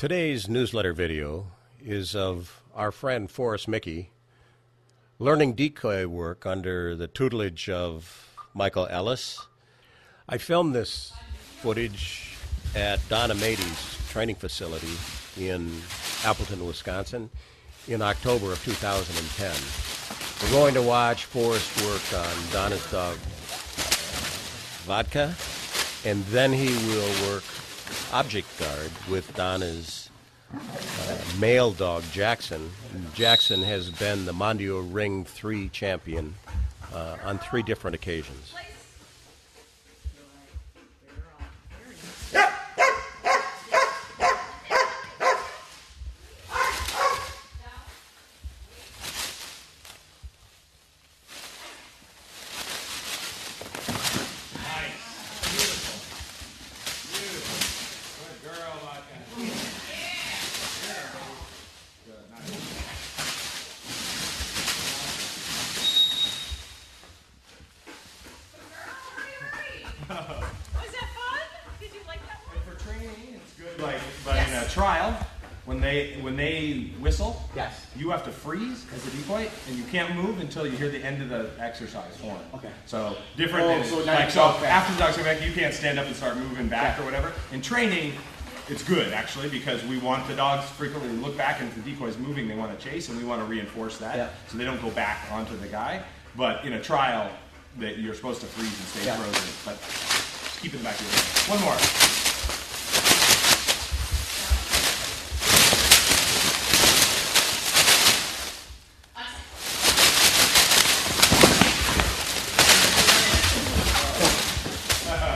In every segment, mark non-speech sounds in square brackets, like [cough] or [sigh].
Today's newsletter video is of our friend Forrest Micke learning decoy work under the tutelage of Michael Ellis. I filmed this footage at Donna Matey's training facility in Appleton, Wisconsin in October of 2010. We're going to watch Forrest work on Donna's dog Vodka, and then he will work object guard with Donna's uh, male dog Jackson. Jackson has been the Mondioring 3 champion uh, on three different occasions. Was that fun? Did you like that one? For training, it's good. Like, but in a trial, when they when they whistle, Yes. you have to freeze as a decoy, and you can't move until you hear the end of the exercise horn. Okay. So different. Oh, than, so like so back. after the dogs come back, you can't stand up and start moving back Yeah. or whatever. In training. It's good actually because we want the dogs frequently to look back and if the decoy is moving, they want to chase and we want to reinforce that Yeah. so they don't go back onto the guy. But in a trial, that you're supposed to freeze and stay Yeah. frozen. But keep it in the back of your head. One more.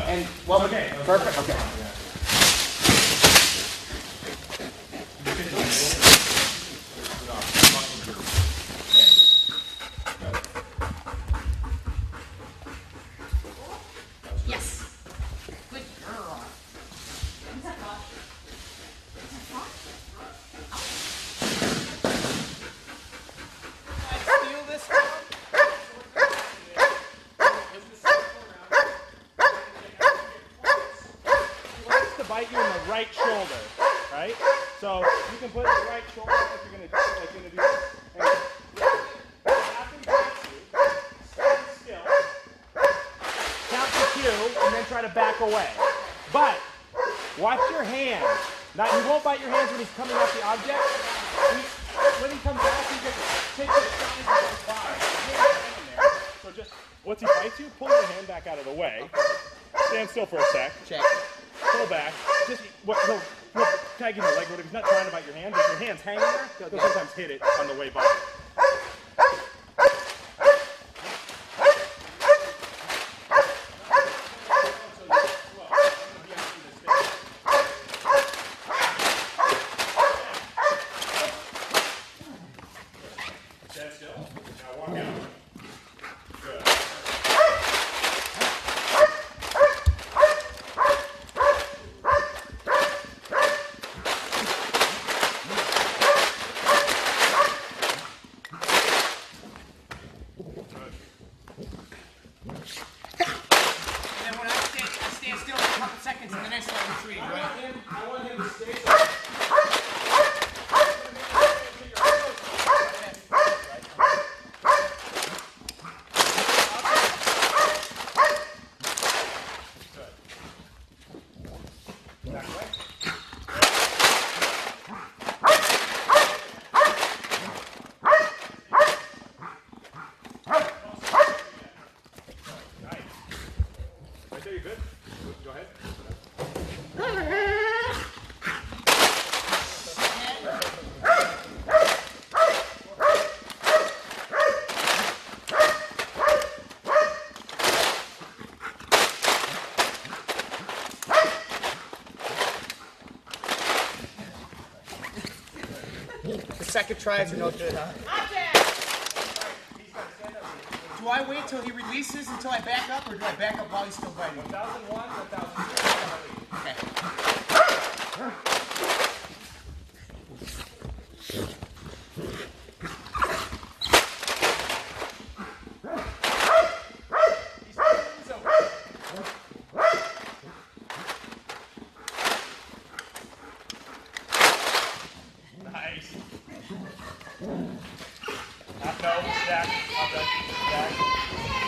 And well, Okay. Perfect. Okay. Yes. Good girl. Is that fun? Is that fun? steal this one? He likes to bite you in the right shoulder, right? So you can put the right shoulder if you're gonna like gonna do this. And after he bites you, stand still, count to two, and then try to back away. But watch your hands. Now he won't bite your hands when he's coming up the object. He- when he comes back, he just takes his. Your hand's hanging there. So just once he bites you, pull your hand back out of the way. Stand still for a sec. Check. Pull back. Just what? No, tagging the leg. But if he's not trying to bite your hand, if your hand's hanging there, he'll sometimes hit it on the way by. Stand still. Now walk out. Good. And then when I stand, I stand seconds, and then I start retreating. Right? I want him to stay. Right you good? Second tries are no good, huh? Do I wait till he releases until I back up, or do I back up while he's still biting? 1001, 1002. Okay. Back.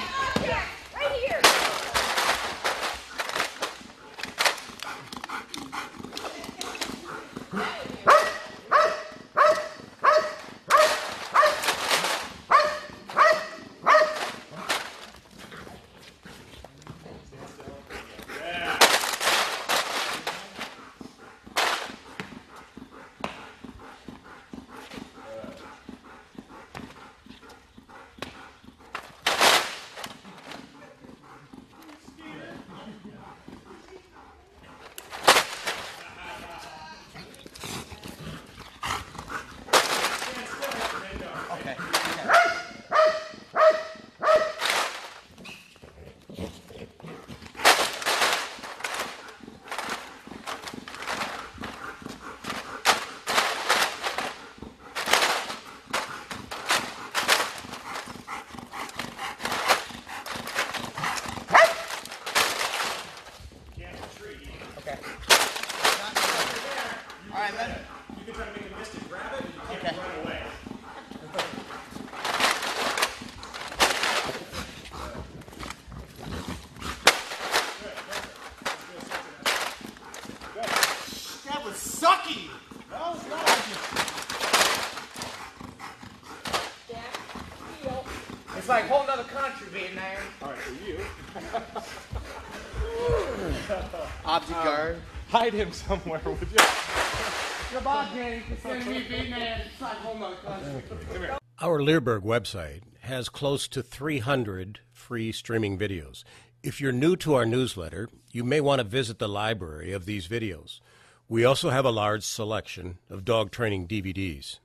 Country, Vietnam. All right, for you. [laughs] Object um, guard. Hide him somewhere, would you? Goodbye, Danny. Consider me Vietnam. It's like home other country. Our Leerburg website has close to 300 free streaming videos. If you're new to our newsletter, you may want to visit the library of these videos. We also have a large selection of dog training DVDs.